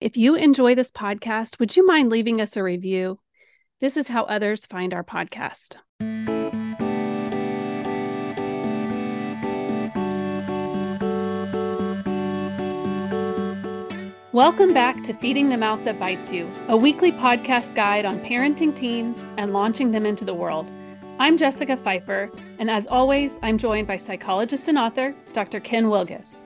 If you enjoy this podcast, would you mind leaving us a review? This is how others find our podcast. Welcome back to Feeding the Mouth That Bites You, a weekly podcast guide on parenting teens and launching them into the world. I'm Jessica Pfeiffer, and as always, I'm joined by psychologist and author, Dr. Ken Wilgus.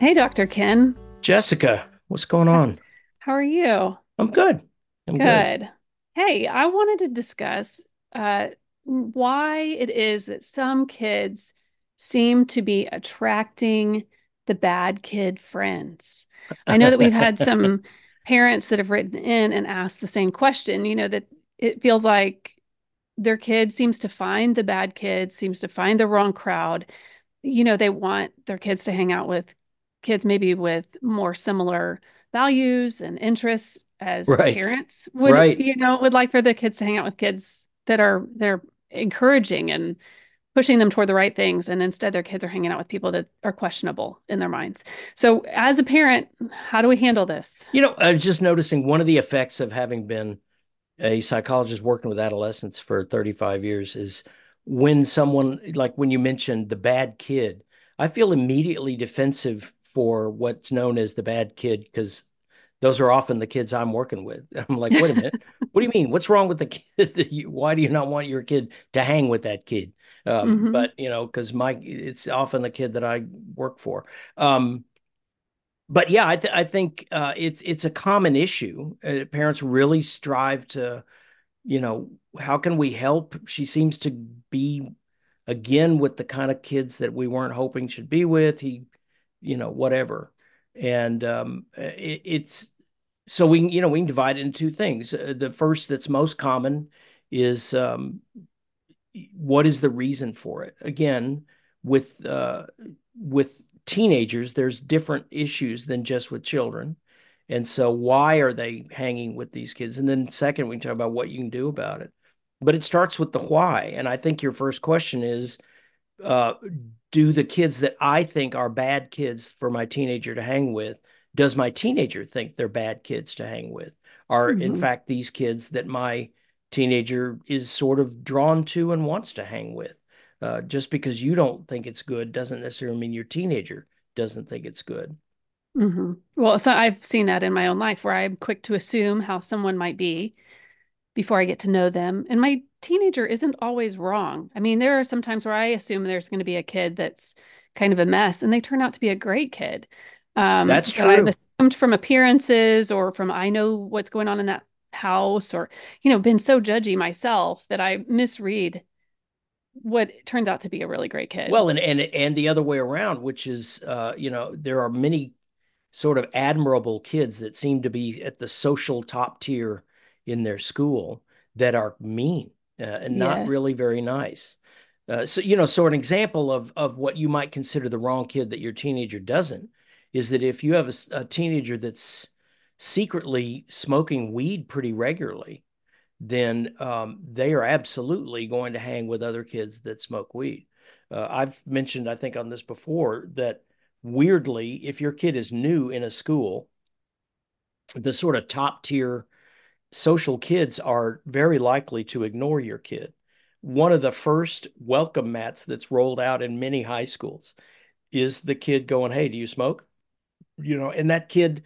Hey, Dr. Ken. Jessica, what's going on? How are you? I'm good. I'm good. good. Hey, I wanted to discuss uh, why it is that some kids seem to be attracting the bad kid friends. I know that we've had some parents that have written in and asked the same question, you know, that it feels like their kid seems to find the bad kids, seems to find the wrong crowd. You know, they want their kids to hang out with kids maybe with more similar values and interests as right. parents would right. you know would like for the kids to hang out with kids that are they're encouraging and pushing them toward the right things and instead their kids are hanging out with people that are questionable in their minds so as a parent how do we handle this you know i was just noticing one of the effects of having been a psychologist working with adolescents for 35 years is when someone like when you mentioned the bad kid i feel immediately defensive for what's known as the bad kid because those are often the kids I'm working with. I'm like, wait a minute, what do you mean? What's wrong with the kid? Why do you not want your kid to hang with that kid? Um, mm-hmm. But you know, because my it's often the kid that I work for. Um, but yeah, I, th- I think uh, it's it's a common issue. Uh, parents really strive to, you know, how can we help? She seems to be again with the kind of kids that we weren't hoping should be with. He, you know, whatever and um, it, it's so we can, you know we can divide it into two things. Uh, the first that's most common is um, what is the reason for it? Again, with uh, with teenagers, there's different issues than just with children. And so, why are they hanging with these kids? And then, second, we can talk about what you can do about it. But it starts with the why. And I think your first question is uh, do the kids that I think are bad kids for my teenager to hang with, does my teenager think they're bad kids to hang with? Are mm-hmm. in fact these kids that my teenager is sort of drawn to and wants to hang with? Uh, just because you don't think it's good doesn't necessarily mean your teenager doesn't think it's good. Mm-hmm. Well, so I've seen that in my own life where I'm quick to assume how someone might be before I get to know them. And my teenager isn't always wrong. I mean, there are some times where I assume there's going to be a kid that's kind of a mess and they turn out to be a great kid. Um, that's true. I've assumed from appearances or from I know what's going on in that house or, you know, been so judgy myself that I misread what turns out to be a really great kid. Well, and and and the other way around, which is, uh, you know, there are many sort of admirable kids that seem to be at the social top tier in their school that are mean uh, and not yes. really very nice. Uh, so you know, so an example of of what you might consider the wrong kid that your teenager doesn't is that if you have a, a teenager that's secretly smoking weed pretty regularly, then um, they are absolutely going to hang with other kids that smoke weed. Uh, I've mentioned, I think, on this before that weirdly, if your kid is new in a school, the sort of top tier social kids are very likely to ignore your kid. One of the first welcome mats that's rolled out in many high schools is the kid going, Hey, do you smoke? You know, and that kid,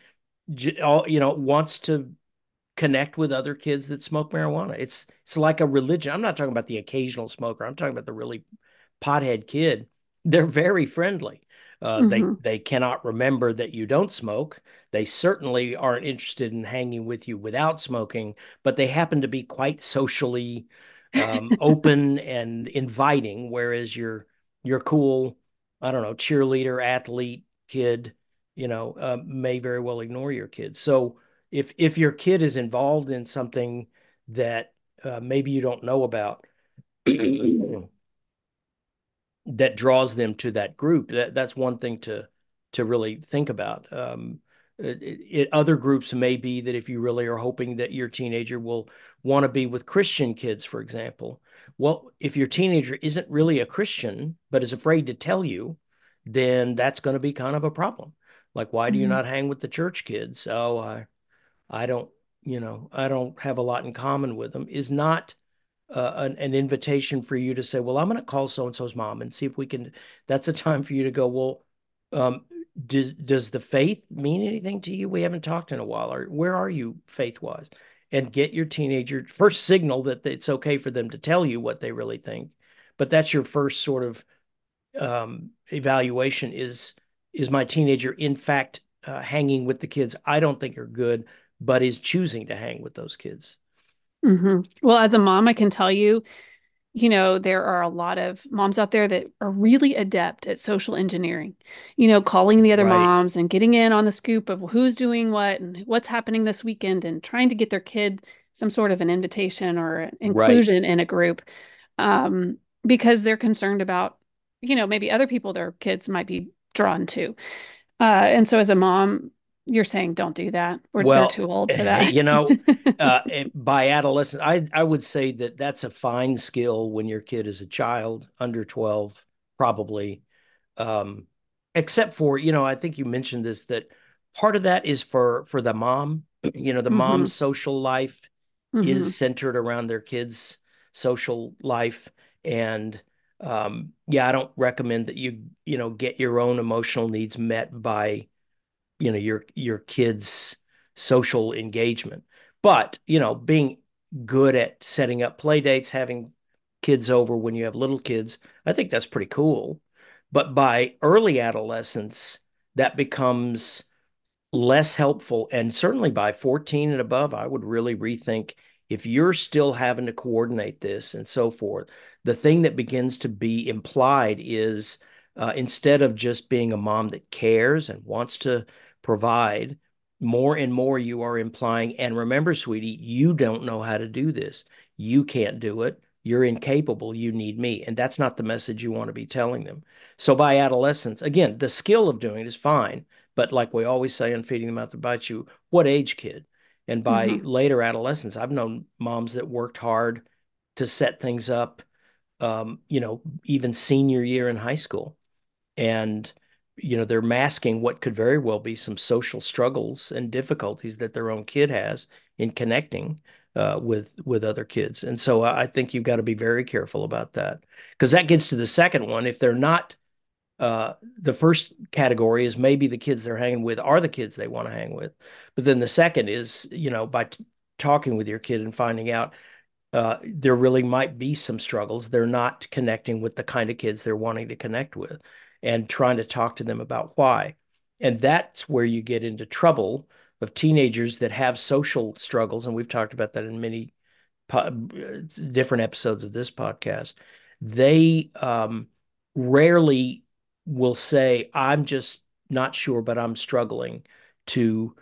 you know, wants to connect with other kids that smoke marijuana. It's it's like a religion. I'm not talking about the occasional smoker. I'm talking about the really pothead kid. They're very friendly. Uh, mm-hmm. They they cannot remember that you don't smoke. They certainly aren't interested in hanging with you without smoking, but they happen to be quite socially um, open and inviting. Whereas your your cool, I don't know, cheerleader, athlete kid, you know, uh, may very well ignore your kid. So if if your kid is involved in something that uh, maybe you don't know about that draws them to that group. That that's one thing to to really think about. Um, it, it, other groups may be that if you really are hoping that your teenager will want to be with Christian kids, for example. Well, if your teenager isn't really a Christian but is afraid to tell you, then that's going to be kind of a problem. Like, why do you mm-hmm. not hang with the church kids? Oh, I, I don't, you know, I don't have a lot in common with them is not uh, an, an, invitation for you to say, well, I'm going to call so and so's mom and see if we can. That's a time for you to go, well, um, does, does the faith mean anything to you? We haven't talked in a while. Or where are you faith wise? And get your teenager first signal that it's okay for them to tell you what they really think. But that's your first sort of um, evaluation is is my teenager in fact uh, hanging with the kids I don't think are good, but is choosing to hang with those kids. Mm-hmm. Well, as a mom, I can tell you, you know, there are a lot of moms out there that are really adept at social engineering, you know, calling the other right. moms and getting in on the scoop of who's doing what and what's happening this weekend and trying to get their kid some sort of an invitation or inclusion right. in a group um, because they're concerned about, you know, maybe other people their kids might be drawn to. Uh, and so as a mom, you're saying don't do that. We're well, too old for that. you know, uh, by adolescence, I I would say that that's a fine skill when your kid is a child under 12, probably. Um, except for, you know, I think you mentioned this that part of that is for for the mom. You know, the mm-hmm. mom's social life mm-hmm. is centered around their kids' social life. And um, yeah, I don't recommend that you, you know, get your own emotional needs met by you know your your kids social engagement. But you know being good at setting up play dates having kids over when you have little kids i think that's pretty cool. But by early adolescence that becomes less helpful. And certainly by 14 and above i would really rethink if you're still having to coordinate this and so forth the thing that begins to be implied is uh, instead of just being a mom that cares and wants to provide, more and more you are implying, and remember, sweetie, you don't know how to do this. You can't do it. You're incapable. You need me. And that's not the message you want to be telling them. So by adolescence, again, the skill of doing it is fine. But like we always say on Feeding the Mouth That Bites You, what age kid? And by mm-hmm. later adolescence, I've known moms that worked hard to set things up, um, you know, even senior year in high school. And you know they're masking what could very well be some social struggles and difficulties that their own kid has in connecting uh, with with other kids. And so i think you've got to be very careful about that. Because that gets to the second one. If they're not uh, the first category is maybe the kids they're hanging with are the kids they want to hang with. But then the second is you know by t- talking with your kid and finding out uh, there really might be some struggles they're not connecting with the kind of kids they're wanting to connect with and trying to talk to them about why. And that's where you get into trouble of teenagers that have social struggles. And we've talked about that in many po- different episodes of this podcast. They um, rarely will say, I'm just not sure, but I'm struggling to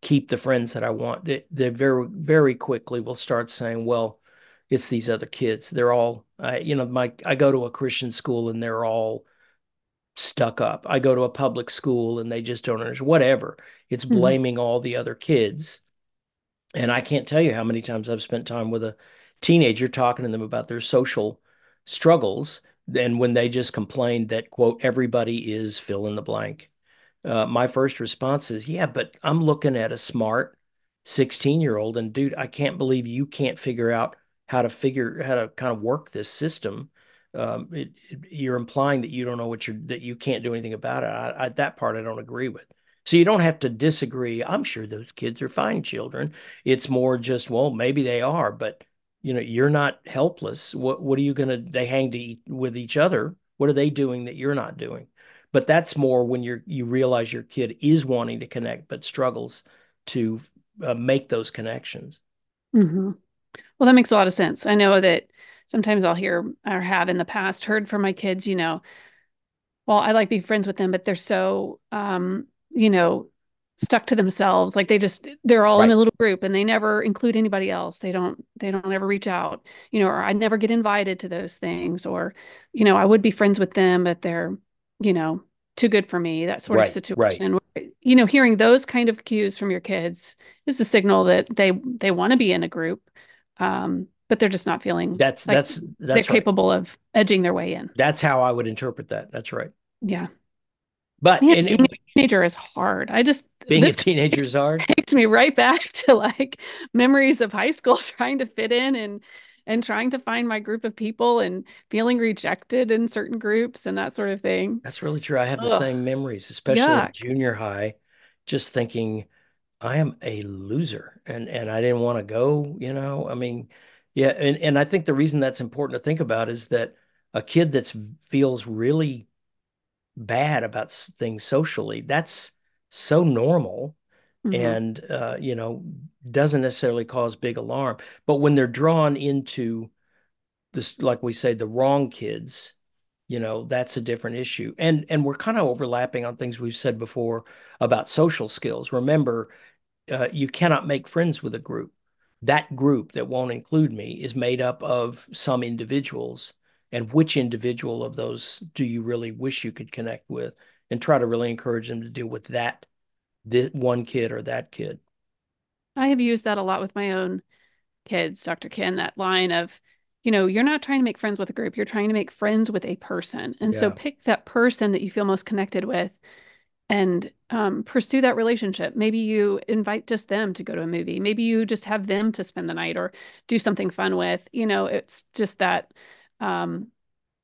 keep the friends that I want. They, very, very quickly will start saying, well, it's these other kids. They're all, I, you know, my, I go to a Christian school and they're all stuck up. I go to a public school and they just don't understand, whatever. It's mm-hmm. blaming mm-hmm. all the other kids. And I can't tell you how many times I've spent time with a teenager talking to them about their social struggles. And when they just complained that, quote, everybody is fill in the blank. Uh, my first response is, yeah, but I'm looking at a smart 16 year old. And dude, I can't believe you can't figure out how to figure, how to kind of work this system um, it, it, you're implying that you don't know what you're that you can't do anything about it. I, I, that part I don't agree with. So you don't have to disagree. I'm sure those kids are fine children. It's more just well, maybe they are, but you know, you're not helpless. What what are you gonna? They hang to eat with each other. What are they doing that you're not doing? But that's more when you're you realize your kid is wanting to connect but struggles to uh, make those connections. Mm-hmm. Well, that makes a lot of sense. I know that sometimes I'll hear or have in the past heard from my kids, you know, well, I like being friends with them, but they're so, um, you know, stuck to themselves. Like they just, they're all right. in a little group and they never include anybody else. They don't, they don't ever reach out, you know, or I never get invited to those things or, you know, I would be friends with them, but they're, you know, too good for me, that sort right, of situation. Right. You know, hearing those kind of cues from your kids is a signal that they, they want to be in a group. Um, but they're just not feeling that's like that's that's they're right. capable of edging their way in. That's how I would interpret that. That's right. Yeah. But Man, teenager is hard. I just being a teenager is hard. Takes me right back to like memories of high school, trying to fit in and and trying to find my group of people and feeling rejected in certain groups and that sort of thing. That's really true. I have the same memories, especially in junior high, just thinking I am a loser and and I didn't want to go, you know. I mean, yeah, and and I think the reason that's important to think about is that a kid that feels really bad about things socially, that's so normal mm-hmm. and uh, you know doesn't necessarily cause big alarm. But when they're drawn into this, like we say, the wrong kids, you know, that's a different issue. And and we're kind of overlapping on things we've said before about social skills. Remember, uh, you cannot make friends with a group. That group that won't include me is made up of some individuals. And which individual of those do you really wish you could connect with and try to really encourage them to deal with that this one kid or that kid? I have used that a lot with my own kids dr ken that line of you know you're not trying to make friends with a group you're trying to make friends with a person. And yeah. so pick that person that you feel most connected with and um, pursue that relationship. Maybe you invite just them to go to a movie. Maybe you just have them to spend the night or do something fun with. You know, it's just that um,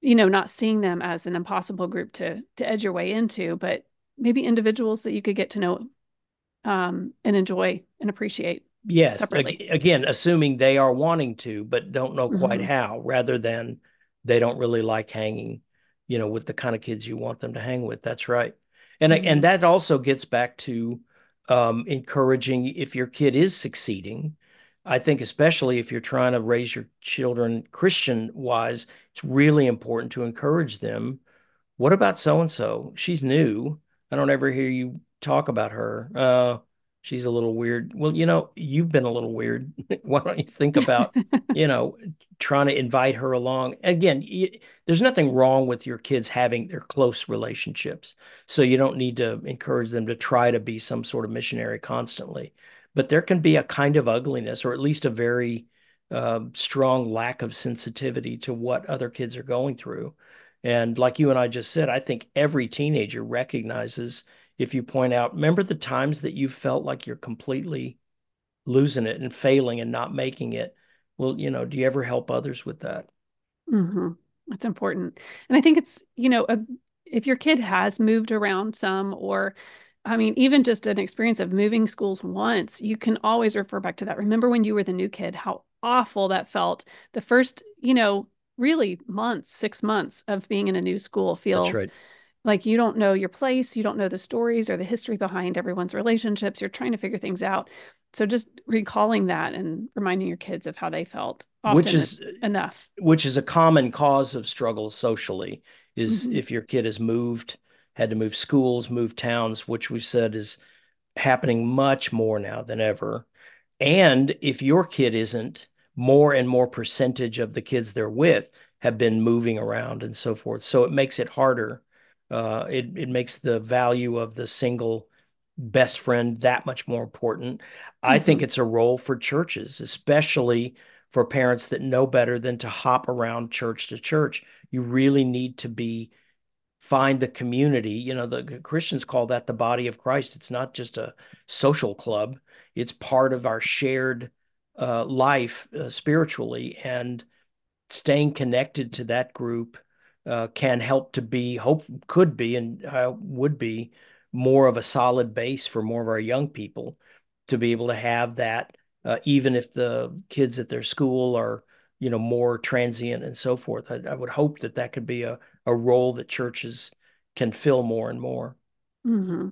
you know, not seeing them as an impossible group to to edge your way into, but maybe individuals that you could get to know um, and enjoy and appreciate. Yes, separately. again, assuming they are wanting to, but don't know quite mm-hmm. how, rather than they don't really like hanging, you know, with the kind of kids you want them to hang with. That's right, and mm-hmm. and that also gets back to um, encouraging if your kid is succeeding I think especially if you're trying to raise your children Christian wise, it's really important to encourage them. What about so and so? She's new. I don't ever hear you talk about her. Uh, she's a little weird. Well, you know, you've been a little weird. Why don't you think about, you know, trying to invite her along? Again, you, there's nothing wrong with your kids having their close relationships. So you don't need to encourage them to try to be some sort of missionary constantly but there can be a kind of ugliness or at least a very uh, strong lack of sensitivity to what other kids are going through. And like you and I just said, I think every teenager recognizes if you point out, remember the times that you felt like you're completely losing it and failing and not making it. Well, you know, do you ever help others with that? Mm-hmm. That's important. And I think it's, you know, a, if your kid has moved around some or I mean, even just an experience of moving schools once, you can always refer back to that. Remember when you were the new kid, how awful that felt. The first, you know, really months, six months of being in a new school feels right. Like you don't know your place, you don't know the stories or the history behind everyone's relationships. You're trying to figure things out. So just recalling that and reminding your kids of how they felt, which is enough. Which is a common cause of struggles socially, is mm-hmm. if your kid has moved had to move schools, move towns, which we've said is happening much more now than ever. And if your kid isn't, more and more percentage of the kids they're with have been moving around and so forth. So it makes it harder. Uh, it it makes the value of the single best friend that much more important. Mm-hmm. I think mm-hmm. it's a role for churches, especially for parents that know better than to hop around church to church. You really need to be find the community. You know, the Christians call that the body of Christ. It's not just a social club, it's part of our shared uh, life uh, spiritually. And staying connected to that group uh, can help to be, hope could be, and uh, would be more of a solid base for more of our young people to be able to have that, uh, even if the kids at their school are you know more transient and so forth. I, I, would hope that that could be a, a role that churches can fill more and more. Mm-hmm.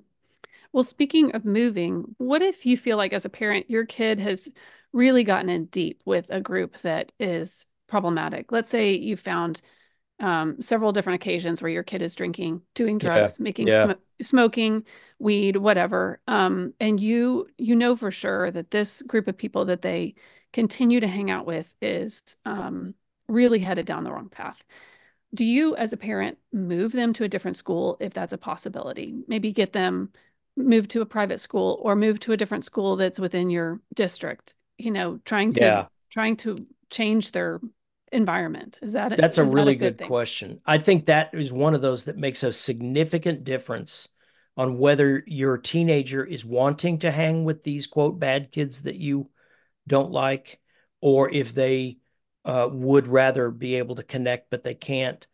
well speaking of moving what if you feel like as a parent your kid has really gotten in deep with a group that is problematic? Let's say you found um, several different occasions where your kid is drinking doing drugs yeah. making yeah. Sm- smoking weed whatever um, and you you know for sure that this group of people that they continue to hang out with is um, really headed down the wrong path. Do you, as a parent, move them to a different school if that's a possibility? Maybe get them moved to a private school or move to a different school that's within your district. You know, trying to yeah. trying to change their environment. Is that that's a really that a good, good question. I think that is one of those that makes a significant difference on whether your teenager is wanting to hang with these quote bad kids that you don't like, or if they uh, would rather be able to connect, but they can't.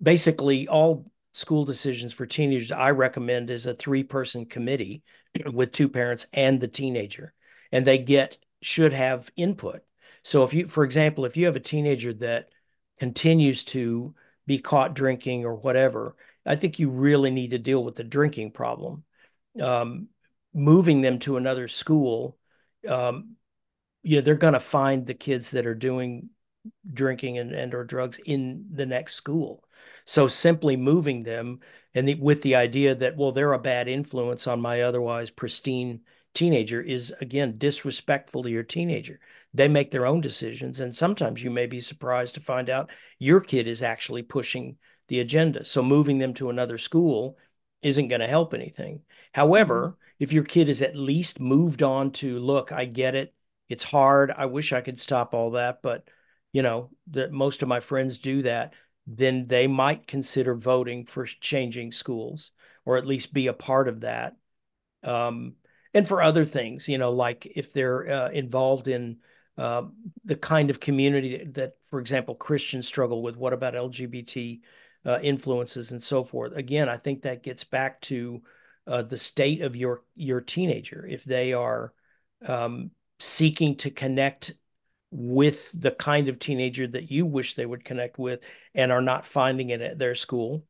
Basically, all school decisions for teenagers I recommend is a three person committee with two parents and the teenager, and they get should have input. So if you, for example, if you have a teenager that continues to be caught drinking or whatever, I think you really need to deal with the drinking problem. Um, moving them to another school, um, you know, they're going to find the kids that are doing drinking and, and or drugs in the next school. So simply moving them and the, with the idea that, well, they're a bad influence on my otherwise pristine teenager is again disrespectful to your teenager. They make their own decisions. And sometimes you may be surprised to find out your kid is actually pushing the agenda. So moving them to another school isn't going to help anything. However, mm-hmm. if your kid is at least moved on to, look, I get it. It's hard. I wish I could stop all that, but you know, that most of my friends do that then they might consider voting for changing schools or at least be a part of that. Um, and for other things, you know, like if they're uh, involved in uh, the kind of community that, for example, Christians struggle with, what about LGBT uh, influences and so forth? Again, I think that gets back to uh, the state of your your teenager. If they are um, seeking to connect with the kind of teenager that you wish they would connect with and are not finding it at their school,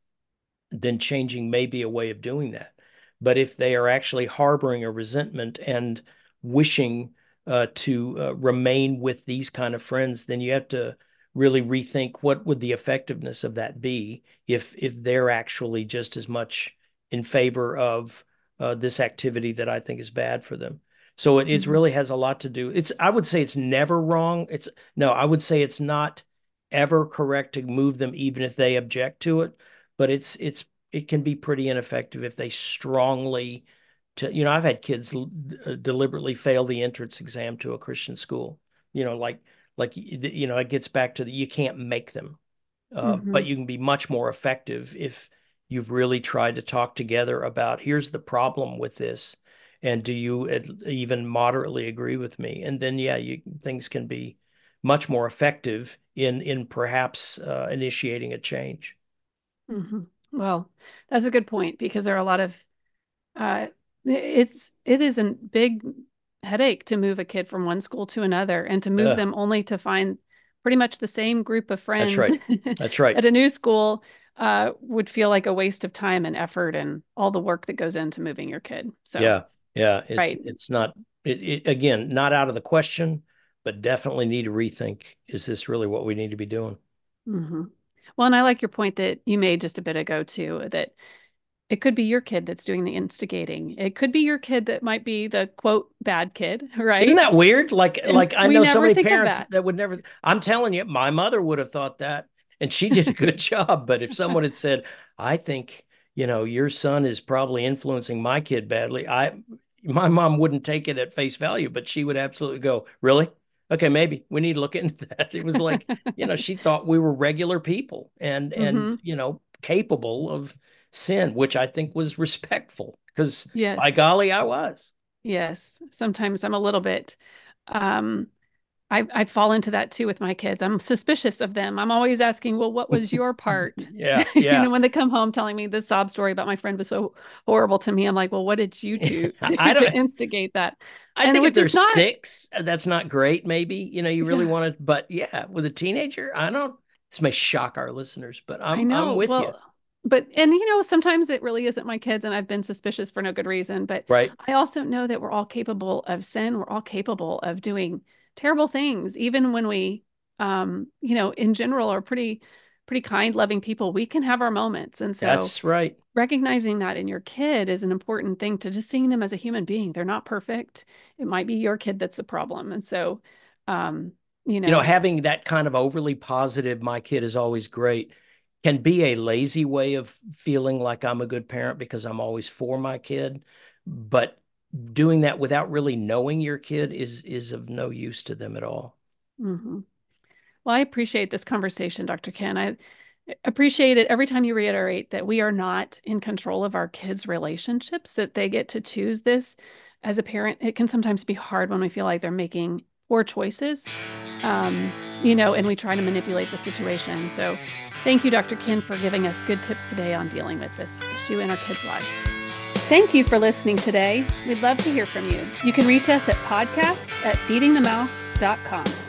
then changing may be a way of doing that. But if they are actually harboring a resentment and wishing uh, to uh, remain with these kind of friends, then you have to really rethink what would the effectiveness of that be if if they're actually just as much in favor of uh, this activity that I think is bad for them. So it, it mm-hmm. really has a lot to do. It's I would say it's never wrong. It's no, I would say it's not ever correct to move them even if they object to it, but it's it's it can be pretty ineffective if they strongly to you know I've had kids uh, deliberately fail the entrance exam to a Christian school. You know, like like you know it gets back to the you can't make them. Uh, mm-hmm. but you can be much more effective if you've really tried to talk together about here's the problem with this and do you even moderately agree with me and then yeah you, things can be much more effective in in perhaps uh, initiating a change mm-hmm. well that's a good point because there are a lot of uh, it's it is a big headache to move a kid from one school to another and to move uh, them only to find pretty much the same group of friends that's right that's right at a new school uh, would feel like a waste of time and effort and all the work that goes into moving your kid so yeah yeah, it's right. it's not it, it, again not out of the question, but definitely need to rethink: is this really what we need to be doing? Mm-hmm. Well, and I like your point that you made just a bit ago too. That it could be your kid that's doing the instigating. It could be your kid that might be the quote bad kid, right? Isn't that weird? Like and like I know so many parents that. that would never. I'm telling you, my mother would have thought that, and she did a good job. But if someone had said, "I think." you know, your son is probably influencing my kid badly. I, my mom wouldn't take it at face value, but she would absolutely go, really? Okay, maybe we need to look into that. It was like, you know, she thought we were regular people and, mm-hmm. and, you know, capable of sin, which I think was respectful because yes. by golly, I was. Yes. Sometimes I'm a little bit, um, I, I fall into that too with my kids. I'm suspicious of them. I'm always asking, well, what was your part? yeah. Yeah. you know, when they come home telling me this sob story about my friend was so horrible to me, I'm like, well, what did you do to instigate that? I and think if they're not... six, that's not great. Maybe, you know, you really yeah. want to, but yeah, with a teenager, I don't, this may shock our listeners, but I'm, I'm with well, you but and you know sometimes it really isn't my kids and i've been suspicious for no good reason but right. I also know that we're all capable of sin. We're all capable of doing terrible things even when we um you know in general are pretty pretty kind loving people we can have our moments. And so that's right. recognizing that in your kid is an important thing to just seeing them as a human being. They're not perfect. It might be your kid that's the problem. And so um you know you know having that kind of overly positive my kid is always great can be a lazy way of feeling like i'm a good parent because i'm always for my kid but doing that without really knowing your kid is is of no use to them at all. Mm-hmm. Well, I appreciate this conversation, Dr. Ken. I appreciate it every time you reiterate that we are not in control of our kids' relationships, that they get to choose this. As a parent, it can sometimes be hard when we feel like they're making poor choices, um, you know, and we try to manipulate the situation. So, thank you, Dr. Ken, for giving us good tips today on dealing with this issue in our kids' lives. Thank you for listening today. We'd love to hear from you. You can reach us at podcast at feedingthemouth.com.